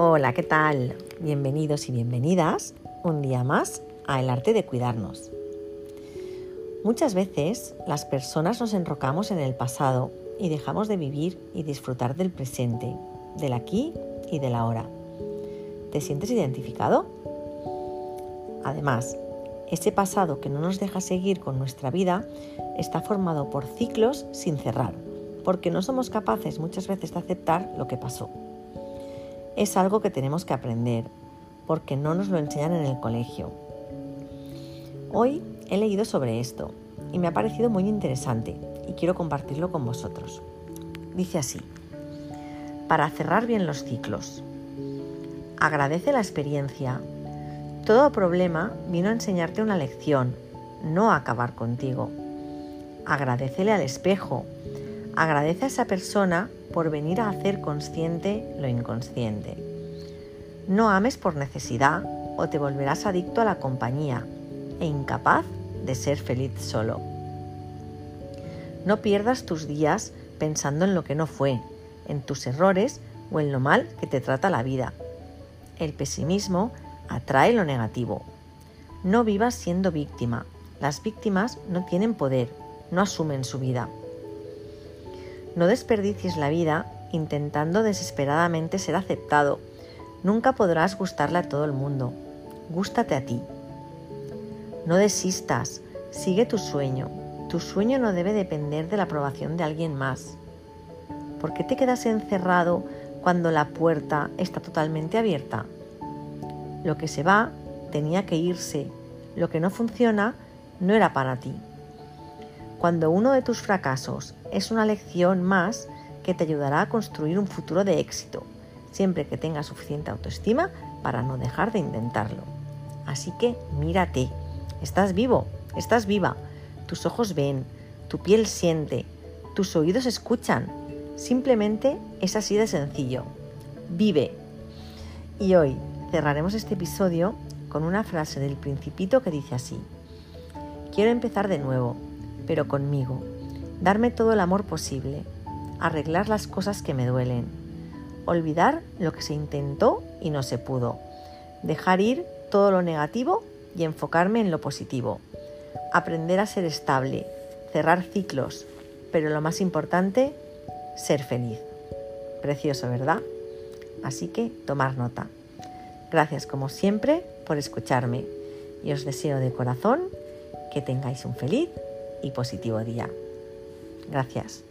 Hola, ¿qué tal? Bienvenidos y bienvenidas un día más a El arte de cuidarnos. Muchas veces las personas nos enrocamos en el pasado y dejamos de vivir y disfrutar del presente, del aquí y del ahora. ¿Te sientes identificado? Además, ese pasado que no nos deja seguir con nuestra vida está formado por ciclos sin cerrar, porque no somos capaces muchas veces de aceptar lo que pasó es algo que tenemos que aprender, porque no nos lo enseñan en el colegio. Hoy he leído sobre esto y me ha parecido muy interesante y quiero compartirlo con vosotros. Dice así, para cerrar bien los ciclos, agradece la experiencia. Todo problema vino a enseñarte una lección, no a acabar contigo. Agradecele al espejo. Agradece a esa persona por venir a hacer consciente lo inconsciente. No ames por necesidad o te volverás adicto a la compañía e incapaz de ser feliz solo. No pierdas tus días pensando en lo que no fue, en tus errores o en lo mal que te trata la vida. El pesimismo atrae lo negativo. No vivas siendo víctima. Las víctimas no tienen poder, no asumen su vida. No desperdicies la vida intentando desesperadamente ser aceptado. Nunca podrás gustarle a todo el mundo. Gústate a ti. No desistas, sigue tu sueño. Tu sueño no debe depender de la aprobación de alguien más. ¿Por qué te quedas encerrado cuando la puerta está totalmente abierta? Lo que se va tenía que irse. Lo que no funciona no era para ti. Cuando uno de tus fracasos es una lección más que te ayudará a construir un futuro de éxito, siempre que tengas suficiente autoestima para no dejar de intentarlo. Así que mírate, estás vivo, estás viva, tus ojos ven, tu piel siente, tus oídos escuchan. Simplemente es así de sencillo. Vive. Y hoy cerraremos este episodio con una frase del principito que dice así. Quiero empezar de nuevo, pero conmigo, darme todo el amor posible, arreglar las cosas que me duelen, olvidar lo que se intentó y no se pudo, dejar ir todo lo negativo y enfocarme en lo positivo, aprender a ser estable, cerrar ciclos, pero lo más importante, ser feliz. Precioso, ¿verdad? Así que tomar nota. Gracias como siempre por escucharme. Y os deseo de corazón que tengáis un feliz y positivo día. Gracias.